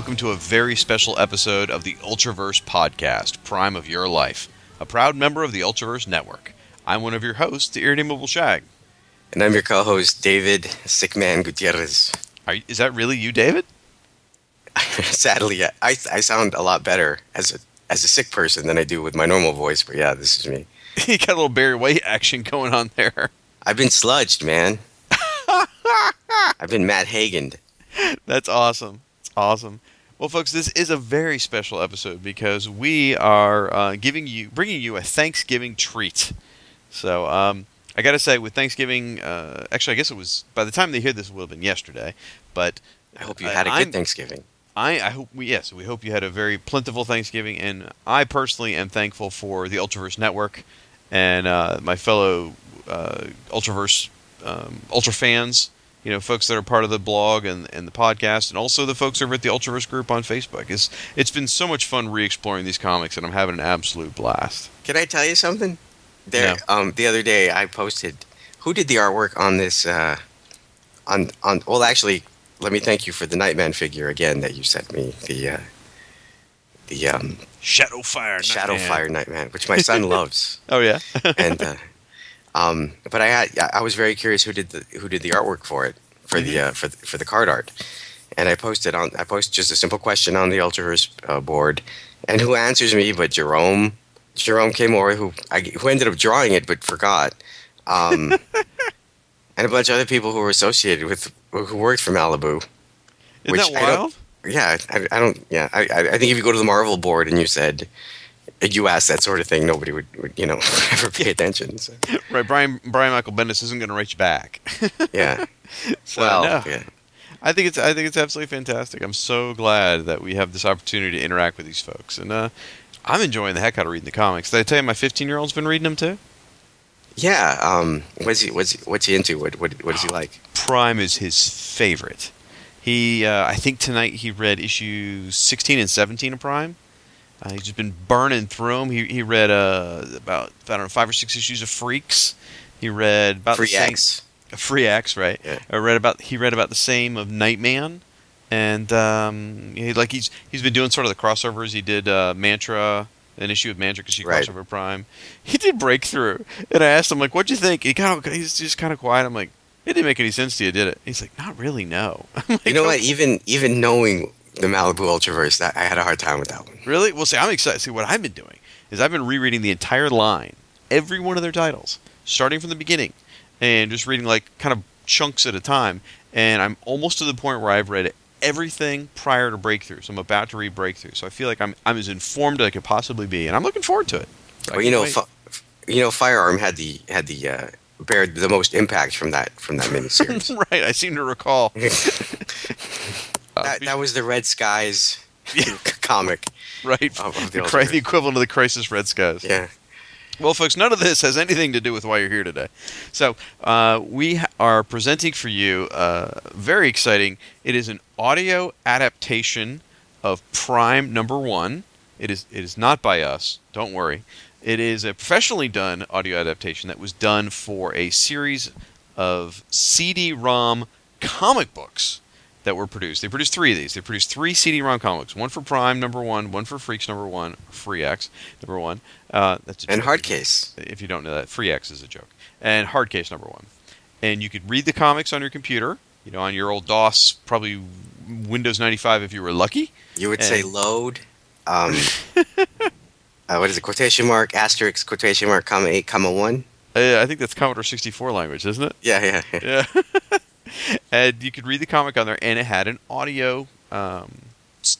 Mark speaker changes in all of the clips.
Speaker 1: Welcome to a very special episode of the Ultraverse Podcast, Prime of Your Life, a proud member of the Ultraverse Network. I'm one of your hosts, the Irredeemable Shag.
Speaker 2: And I'm your co host, David Sickman Gutierrez.
Speaker 1: Are, is that really you, David?
Speaker 2: Sadly, I, I sound a lot better as a, as a sick person than I do with my normal voice, but yeah, this is me.
Speaker 1: you got a little Barry White action going on there.
Speaker 2: I've been sludged, man. I've been Matt Hagen.
Speaker 1: That's awesome. It's awesome. Well, folks, this is a very special episode because we are uh, giving you, bringing you a Thanksgiving treat. So, um, I got to say, with Thanksgiving, uh, actually, I guess it was by the time they hear this, it will have been yesterday. But
Speaker 2: I hope you had a good I'm, Thanksgiving.
Speaker 1: I, I hope we yes, we hope you had a very plentiful Thanksgiving, and I personally am thankful for the Ultraverse Network and uh, my fellow uh, Ultraverse um, Ultra fans you know, folks that are part of the blog and, and the podcast, and also the folks over at the Ultraverse group on Facebook. It's it's been so much fun re-exploring these comics, and I'm having an absolute blast.
Speaker 2: Can I tell you something? There, yeah. um, the other day I posted who did the artwork on this. Uh, on on well, actually, let me thank you for the Nightman figure again that you sent me. The uh, the um,
Speaker 1: Shadowfire
Speaker 2: Shadowfire Nightman, which my son loves.
Speaker 1: Oh yeah,
Speaker 2: and. Uh, um, but I had, I was very curious who did the who did the artwork for it for mm-hmm. the uh, for the, for the card art, and I posted on I posted just a simple question on the Ultraverse uh, board, and who answers me but Jerome Jerome Kimura who I, who ended up drawing it but forgot, um, and a bunch of other people who were associated with who worked for Malibu.
Speaker 1: Isn't which that wild?
Speaker 2: yeah, I, I, don't. Yeah, I, I think if you go to the Marvel board and you said you ask that sort of thing, nobody would, would you know, ever pay attention. So.
Speaker 1: Right, Brian Brian Michael Bendis isn't going to write you back.
Speaker 2: yeah.
Speaker 1: So, well, no. yeah. I think it's I think it's absolutely fantastic. I'm so glad that we have this opportunity to interact with these folks, and uh, I'm enjoying the heck out of reading the comics. Did I tell you my 15 year old's been reading them too?
Speaker 2: Yeah. Um, what's he what's what's he into? What what what does he like?
Speaker 1: Prime is his favorite. He uh, I think tonight he read issues 16 and 17 of Prime. Uh, he's just been burning through them. He, he read uh, about I don't know five or six issues of Freex. He read about
Speaker 2: Free
Speaker 1: the same,
Speaker 2: X.
Speaker 1: Free X, right?
Speaker 2: Yeah.
Speaker 1: I read about he read about the same of Nightman, and um, he, like he's he's been doing sort of the crossovers. He did uh, Mantra, an issue with Mantra because she right. crossover Prime. He did Breakthrough, and I asked him like, "What'd you think?" He kind of he's just kind of quiet. I'm like, "It didn't make any sense to you, did it?" He's like, "Not really, no."
Speaker 2: Like, you know what? Even even knowing the Malibu Ultraverse. That, I had a hard time with that one.
Speaker 1: Really? Well, see, I'm excited. See, what I've been doing is I've been rereading the entire line, every one of their titles, starting from the beginning, and just reading like kind of chunks at a time. And I'm almost to the point where I've read everything prior to Breakthrough. So I'm about to read Breakthrough. So I feel like I'm I'm as informed as I could possibly be, and I'm looking forward to it.
Speaker 2: well, you know, fi- you know, Firearm had the had the uh, bared the most impact from that from that miniseries.
Speaker 1: right, I seem to recall.
Speaker 2: That, that was the Red Skies comic.
Speaker 1: Right. Of, of the, the, the, equivalent of the Crisis Red Skies.
Speaker 2: Yeah.
Speaker 1: Well, folks, none of this has anything to do with why you're here today. So, uh, we are presenting for you uh, very exciting. It is an audio adaptation of Prime Number One. It is it is not by us. Don't worry. It is a professionally done audio adaptation that was done for a series of CD-ROM comic books that were produced. They produced three of these. They produced three CD-ROM comics. One for Prime, number one. One for Freex, number one. Free X, number one. Uh, that's
Speaker 2: and Hardcase.
Speaker 1: If you don't know that, Free X is a joke. And Hardcase, number one. And you could read the comics on your computer. You know, on your old DOS, probably Windows 95 if you were lucky.
Speaker 2: You would and say load. Um, uh, what is it? Quotation mark asterisk quotation mark comma eight comma one.
Speaker 1: Uh, I think that's Commodore 64 language, isn't it?
Speaker 2: Yeah, yeah,
Speaker 1: yeah. yeah. and you could read the comic on there, and it had an audio um,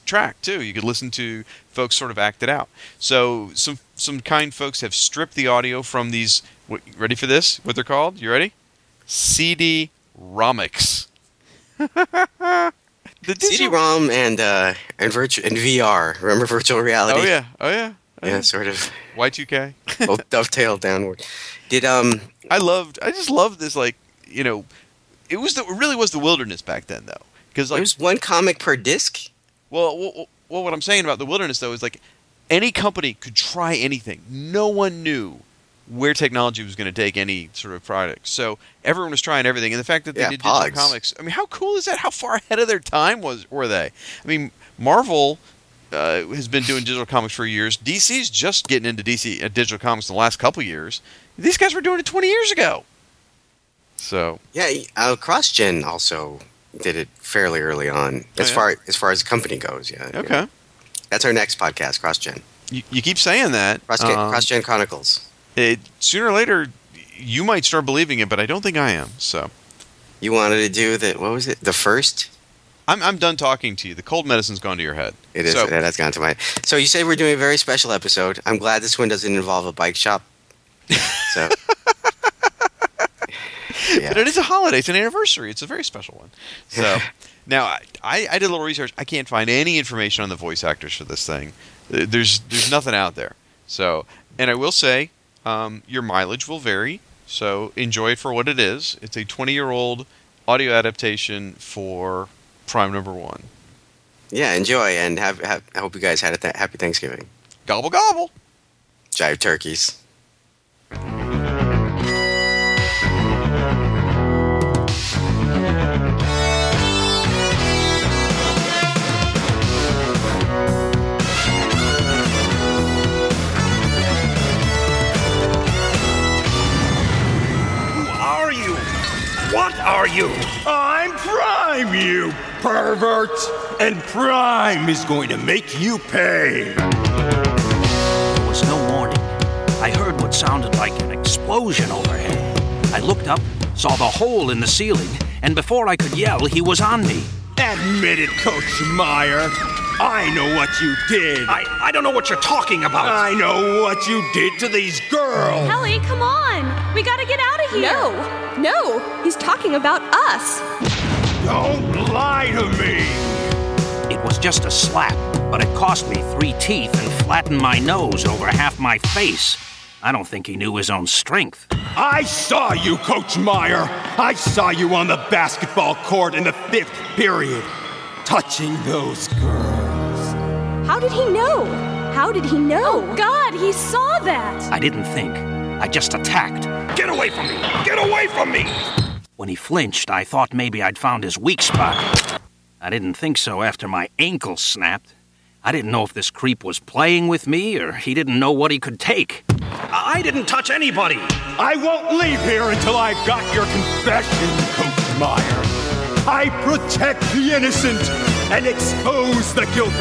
Speaker 1: track too. You could listen to folks sort of act it out. So some some kind folks have stripped the audio from these. What, ready for this? What they're called? You ready? CD Romics.
Speaker 2: CD-ROM and uh, and virtual and VR. Remember virtual reality?
Speaker 1: Oh yeah, oh yeah,
Speaker 2: oh, yeah. Sort of.
Speaker 1: Y2K.
Speaker 2: both dovetail downward. Did um?
Speaker 1: I loved. I just loved this. Like you know, it was the, it really was the wilderness back then though, because like
Speaker 2: there's one comic per disc.
Speaker 1: Well, well, well, what I'm saying about the wilderness though is like any company could try anything. No one knew where technology was going to take any sort of product. So everyone was trying everything, and the fact that they
Speaker 2: Yeah,
Speaker 1: did digital comics. I mean, how cool is that? How far ahead of their time was were they? I mean, Marvel uh, has been doing digital comics for years. DC's just getting into DC uh, digital comics in the last couple years. These guys were doing it 20 years ago. So
Speaker 2: Yeah, uh, CrossGen also did it fairly early on,
Speaker 1: Oh,
Speaker 2: as
Speaker 1: yeah?
Speaker 2: far as far as the company goes. Yeah.
Speaker 1: okay,
Speaker 2: That's our next podcast, CrossGen.
Speaker 1: you, you keep saying that.
Speaker 2: CrossGen,
Speaker 1: Um,
Speaker 2: CrossGen Chronicles.
Speaker 1: it, sooner or later, you might start believing it, but I don't think I am. So
Speaker 2: You wanted to do the what was it? The first.
Speaker 1: I'm, I'm done talking to you. The cold medicine's gone to your head.
Speaker 2: It is.
Speaker 1: So,
Speaker 2: that has gone to my. So you say we're doing a very special episode. I'm glad this one doesn't involve a bike shop. So. yeah.
Speaker 1: But it is a holiday. It's an anniversary. It's a very special one. So now I, I, I did a little research. I can't find any information on the voice actors for this thing. Uh, There's there's nothing out there. So and I will say um, your mileage will vary. So enjoy it for what it is. It's a 20 year old audio adaptation for Prime Number One.
Speaker 2: Yeah. Enjoy and have, have. I hope you guys had a th- happy Thanksgiving.
Speaker 1: Gobble gobble.
Speaker 2: Jive turkeys.
Speaker 3: You pervert! And Prime is going to make you pay.
Speaker 4: There was no warning. I heard what sounded like an explosion overhead. I looked up, saw the hole in the ceiling, and before I could yell, he was on me.
Speaker 3: Admit it, Coach Meyer. I know what you did.
Speaker 4: I, I don't know what you're talking about.
Speaker 3: I know what you did to these girls.
Speaker 5: Kelly, come on! We gotta get out of here!
Speaker 6: No, no, he's talking about us.
Speaker 3: Don't lie to me.
Speaker 4: It was just a slap, but it cost me three teeth and flattened my nose over half my face. I don't think he knew his own strength.
Speaker 3: I saw you, Coach Meyer. I saw you on the basketball court in the fifth period, touching those girls.
Speaker 6: How did he know? How did he know?
Speaker 5: Oh, God, he saw that!
Speaker 4: I didn't think. I just attacked.
Speaker 3: Get away from me! Get away from me!
Speaker 4: When he flinched, I thought maybe I'd found his weak spot. I didn't think so after my ankle snapped. I didn't know if this creep was playing with me or he didn't know what he could take. I didn't touch anybody.
Speaker 3: I won't leave here until I've got your confession, Coach Meyer. I protect the innocent and expose the guilty.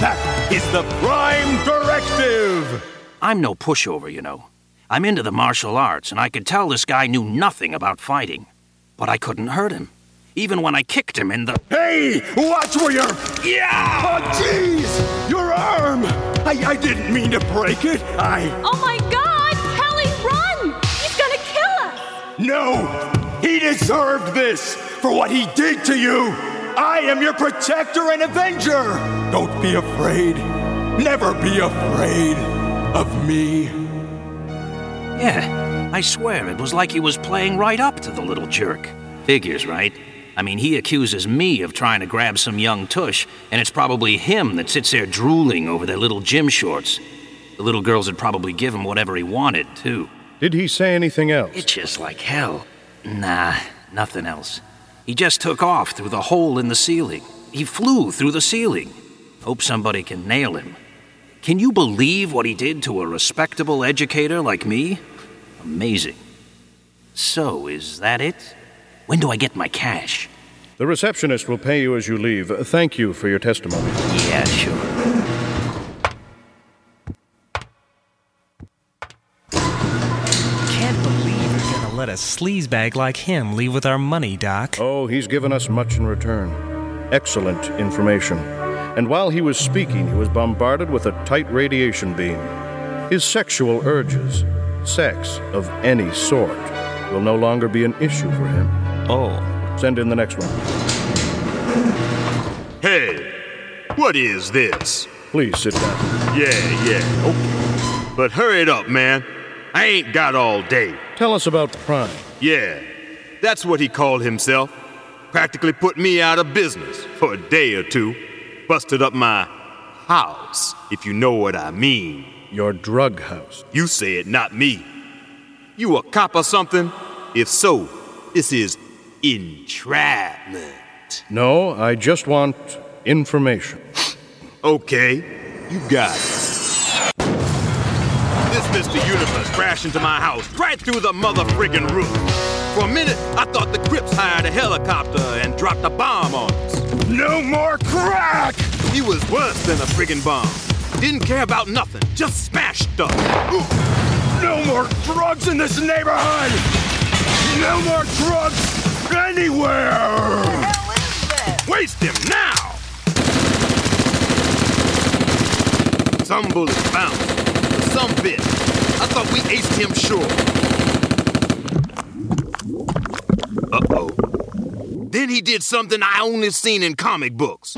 Speaker 3: That is the prime directive.
Speaker 4: I'm no pushover, you know. I'm into the martial arts, and I could tell this guy knew nothing about fighting. But I couldn't hurt him. Even when I kicked him in the.
Speaker 3: Hey, watch where you're. Yeah! Oh, jeez! Your arm! I, I didn't mean to break it. I.
Speaker 5: Oh my God! Kelly, run! He's gonna kill us!
Speaker 3: No! He deserved this for what he did to you! I am your protector and avenger! Don't be afraid. Never be afraid of me.
Speaker 4: Yeah, I swear it was like he was playing right up to the little jerk. Figures, right? I mean, he accuses me of trying to grab some young tush, and it's probably him that sits there drooling over their little gym shorts. The little girls would probably give him whatever he wanted, too.
Speaker 7: Did he say anything else?
Speaker 4: Itches like hell. Nah, nothing else. He just took off through the hole in the ceiling. He flew through the ceiling. Hope somebody can nail him. Can you believe what he did to a respectable educator like me? Amazing. So, is that it? When do I get my cash?
Speaker 7: The receptionist will pay you as you leave. Thank you for your testimony.
Speaker 4: Yeah, sure.
Speaker 8: Can't believe you're gonna let a sleazebag like him leave with our money, Doc.
Speaker 7: Oh, he's given us much in return. Excellent information. And while he was speaking, he was bombarded with a tight radiation beam. His sexual urges, sex of any sort, will no longer be an issue for him.
Speaker 8: Oh.
Speaker 7: Send in the next one.
Speaker 9: Hey, what is this?
Speaker 7: Please sit down.
Speaker 9: Yeah, yeah, okay. But hurry it up, man. I ain't got all day.
Speaker 7: Tell us about Prime.
Speaker 9: Yeah, that's what he called himself. Practically put me out of business for a day or two. Busted up my house, if you know what I mean.
Speaker 7: Your drug house.
Speaker 9: You say it, not me. You a cop or something? If so, this is entrapment.
Speaker 7: No, I just want information.
Speaker 9: Okay, you got it. This Mr. Universe crashed into my house right through the mother friggin' roof. For a minute, I thought the Crips hired a helicopter and dropped a bomb on us.
Speaker 3: No more crack!
Speaker 9: He was worse than a friggin' bomb. Didn't care about nothing, just smashed stuff.
Speaker 3: No more drugs in this neighborhood! No more drugs anywhere!
Speaker 9: Waste him now! Some bullets bounced, some bit. I thought we aced him sure. Uh-oh. Then he did something I only seen in comic books.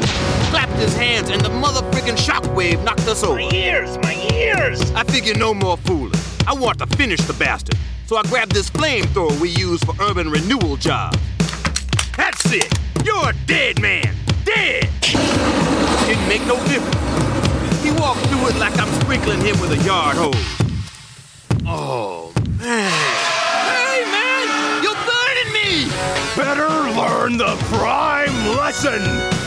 Speaker 9: Clapped his hands and the mother frickin' shockwave knocked us over. My
Speaker 3: ears, my ears!
Speaker 9: I figure no more fooling. I want to finish the bastard. So I grabbed this flamethrower we use for urban renewal jobs. That's it! You're a dead man! Dead! Didn't make no difference. He walked through it like I'm sprinkling him with a yard hose. Oh, man. Hey, man! You're burning me!
Speaker 3: Better learn the prime lesson!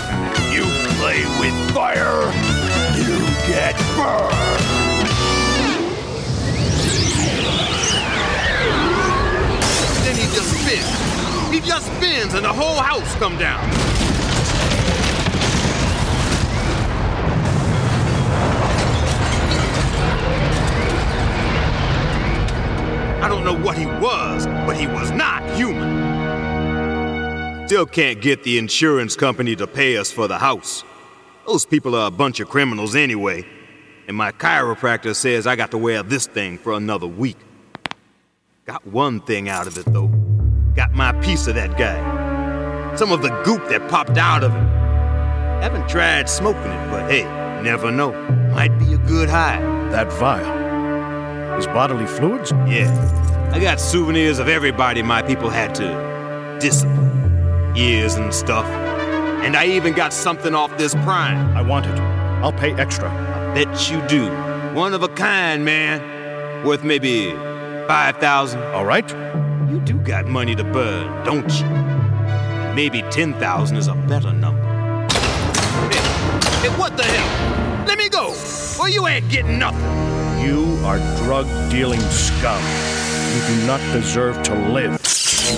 Speaker 3: Play with fire, you get burned!
Speaker 9: Then he just spins. He just spins and the whole house come down. I don't know what he was, but he was not human. Still can't get the insurance company to pay us for the house. Those people are a bunch of criminals anyway. And my chiropractor says I got to wear this thing for another week. Got one thing out of it, though. Got my piece of that guy. Some of the goop that popped out of him. Haven't tried smoking it, but hey, never know. Might be a good high.
Speaker 7: That vial. His bodily fluids?
Speaker 9: Yeah. I got souvenirs of everybody my people had to discipline. Ears and stuff. And I even got something off this prime.
Speaker 7: I want it. I'll pay extra.
Speaker 9: I bet you do. One of a kind, man. Worth maybe 5,000.
Speaker 7: All right.
Speaker 9: You do got money to burn, don't you? Maybe 10,000 is a better number. Hey, hey, what the hell? Let me go, or you ain't getting nothing.
Speaker 7: You are drug dealing scum. You do not deserve to live.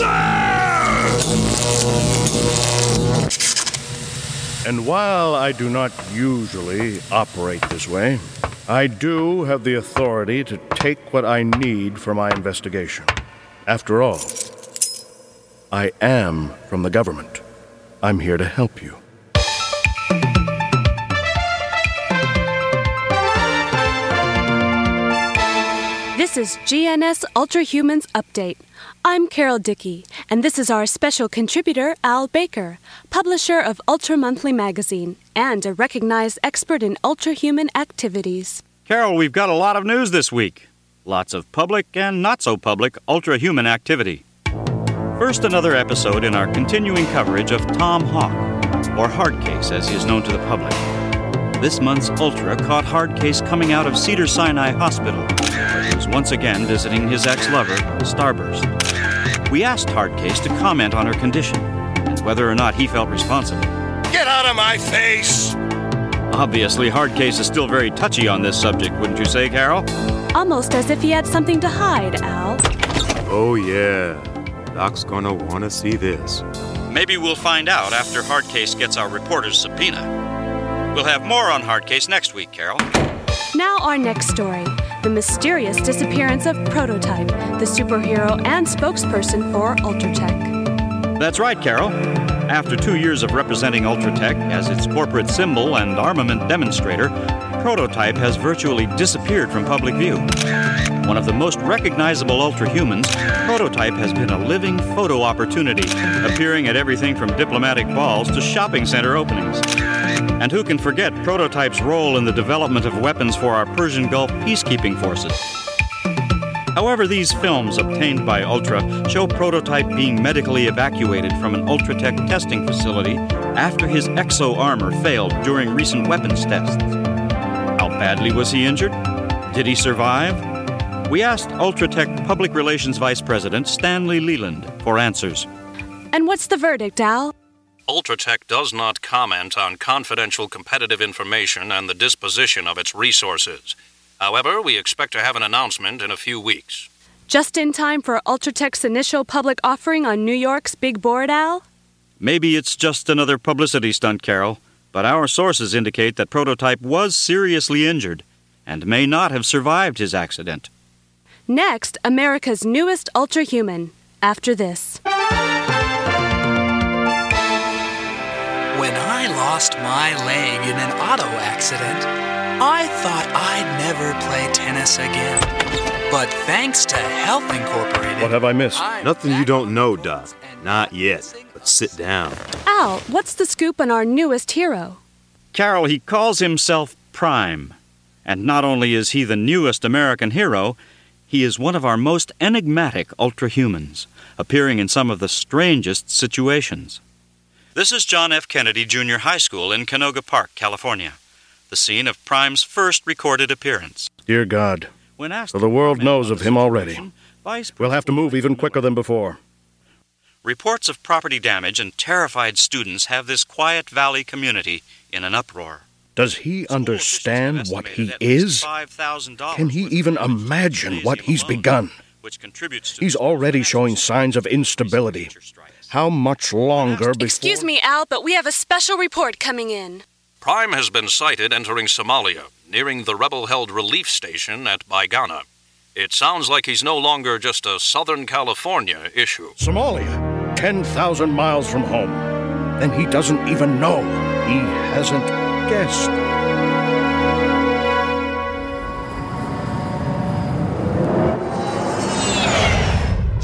Speaker 7: Ah! And while I do not usually operate this way, I do have the authority to take what I need for my investigation. After all, I am from the government. I'm here to help you.
Speaker 6: This is GNS Ultrahumans Update. I'm Carol Dickey, and this is our special contributor, Al Baker, publisher of Ultra Monthly magazine and a recognized expert in ultrahuman activities.
Speaker 10: Carol, we've got a lot of news this week. Lots of public and not so public ultrahuman activity. First, another episode in our continuing coverage of Tom Hawke, or Hardcase as he is known to the public. This month's Ultra caught Hardcase coming out of Cedar Sinai Hospital, where he was once again visiting his ex lover, Starburst. We asked Hardcase to comment on her condition and whether or not he felt responsible.
Speaker 11: Get out of my face!
Speaker 10: Obviously, Hardcase is still very touchy on this subject, wouldn't you say, Carol?
Speaker 6: Almost as if he had something to hide, Al.
Speaker 9: Oh, yeah. Doc's gonna wanna see this.
Speaker 10: Maybe we'll find out after Hardcase gets our reporter's subpoena. We'll have more on Hardcase next week, Carol.
Speaker 6: Now, our next story the mysterious disappearance of Prototype, the superhero and spokesperson for Ultratech.
Speaker 10: That's right, Carol. After two years of representing Ultratech as its corporate symbol and armament demonstrator, Prototype has virtually disappeared from public view. One of the most recognizable ultrahumans, Prototype has been a living photo opportunity, appearing at everything from diplomatic balls to shopping center openings. And who can forget Prototype's role in the development of weapons for our Persian Gulf peacekeeping forces? However, these films obtained by Ultra show Prototype being medically evacuated from an Ultratech testing facility after his exo armor failed during recent weapons tests. How badly was he injured? Did he survive? We asked Ultratech Public Relations Vice President Stanley Leland for answers.
Speaker 6: And what's the verdict, Al?
Speaker 4: Ultratech does not comment on confidential competitive information and the disposition of its resources. However, we expect to have an announcement in a few weeks.
Speaker 6: Just in time for Ultratech's initial public offering on New York's big board, Al?
Speaker 10: Maybe it's just another publicity stunt, Carol, but our sources indicate that Prototype was seriously injured and may not have survived his accident.
Speaker 6: Next, America's newest ultrahuman. After this.
Speaker 12: When I lost my leg in an auto accident, I thought I'd never play tennis again. But thanks to Health Incorporated.
Speaker 7: What have I missed?
Speaker 9: Nothing you don't know, Doc. Not yet. But sit down.
Speaker 6: Al, what's the scoop on our newest hero?
Speaker 10: Carol, he calls himself Prime. And not only is he the newest American hero, he is one of our most enigmatic ultrahumans, appearing in some of the strangest situations. This is John F. Kennedy Junior High School in Canoga Park, California, the scene of Prime's first recorded appearance.
Speaker 7: Dear God,
Speaker 10: When asked
Speaker 7: so the world knows of him already. We'll have to move even quicker than before.
Speaker 10: Reports of property damage and terrified students have this quiet valley community in an uproar.
Speaker 7: Does he understand what he is? Can he even imagine what he's begun? He's already showing signs of instability. How much longer before.
Speaker 6: Excuse me, Al, but we have a special report coming in.
Speaker 4: Prime has been sighted entering Somalia, nearing the rebel held relief station at Baigana. It sounds like he's no longer just a Southern California issue.
Speaker 7: Somalia, 10,000 miles from home. Then he doesn't even know. He hasn't guessed.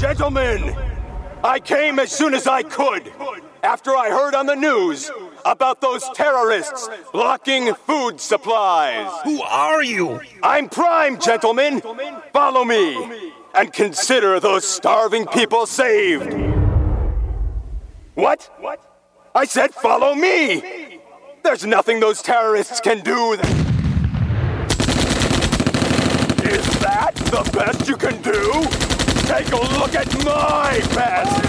Speaker 3: Gentlemen, I came as soon as I could after I heard on the news about those terrorists blocking food supplies.
Speaker 11: Who are you?
Speaker 3: I'm Prime, gentlemen. Follow me and consider those starving people saved. What? What? I said follow me. There's nothing those terrorists can do. That... Is that the best you can do? Take a look at my best.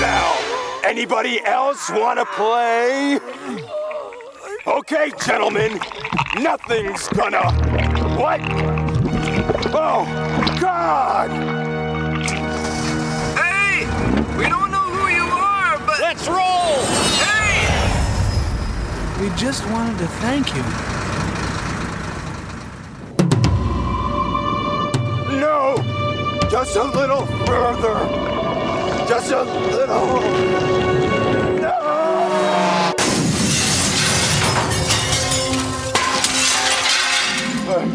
Speaker 3: Now, anybody else want to play? Okay, gentlemen, nothing's gonna. What? Oh, God!
Speaker 12: Hey! We don't know who you are, but.
Speaker 11: Let's roll!
Speaker 12: Hey! We just wanted to thank you.
Speaker 3: No! Just a little further! Just a little. No!
Speaker 1: Well,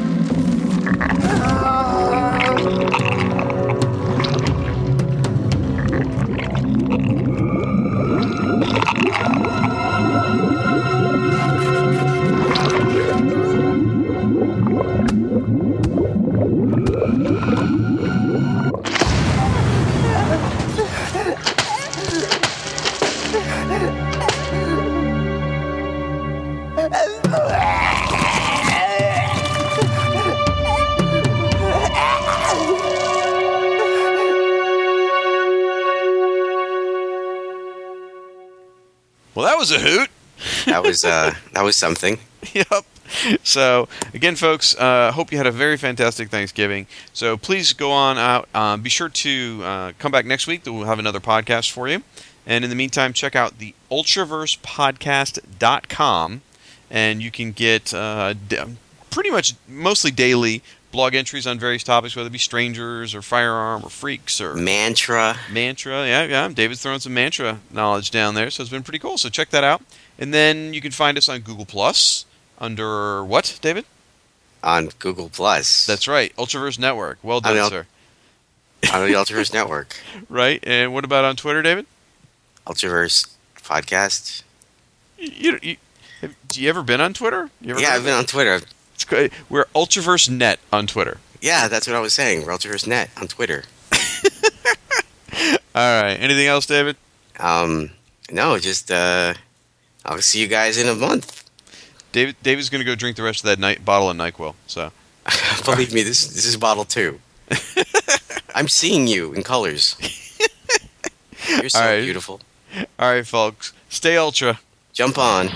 Speaker 1: was a hoot.
Speaker 2: That was uh, that was something.
Speaker 1: yep. So again, folks, uh, hope you had a very fantastic Thanksgiving. So please go on out. Um, be sure to uh, come back next week. We'll have another podcast for you. And in the meantime, check out the ultraversepodcast.com, and you can get uh, d- pretty much mostly daily blog entries on various topics, whether it be strangers or firearm or freaks or
Speaker 2: Mantra.
Speaker 1: mantra. Yeah, yeah. David's throwing some mantra knowledge down there, so it's been pretty cool. So check that out. And then you can find us on Google Plus under what, David?
Speaker 2: on Google Plus.
Speaker 1: That's right, Ultraverse Network. Well
Speaker 2: On
Speaker 1: done,
Speaker 2: the,
Speaker 1: sir.
Speaker 2: on the Ultraverse Network.
Speaker 1: Right. And what about on Twitter, David?
Speaker 2: Ultraverse podcast.
Speaker 1: You, you, have, you ever been on Twitter? You ever
Speaker 2: Yeah, I've been on Twitter.
Speaker 1: It's great. We're Ultraverse Net on Twitter.
Speaker 2: Yeah, that's what I was saying. Realtors Net on Twitter.
Speaker 1: All right. Anything else, David?
Speaker 2: Um, no, just uh, I'll see you guys in a month.
Speaker 1: David David's going to go drink the rest of that night bottle of Nyquil. So
Speaker 2: Believe me, this this is bottle two. I'm seeing you in colors. You're so
Speaker 1: right.
Speaker 2: beautiful.
Speaker 1: All right, folks. Stay ultra.
Speaker 2: Jump on.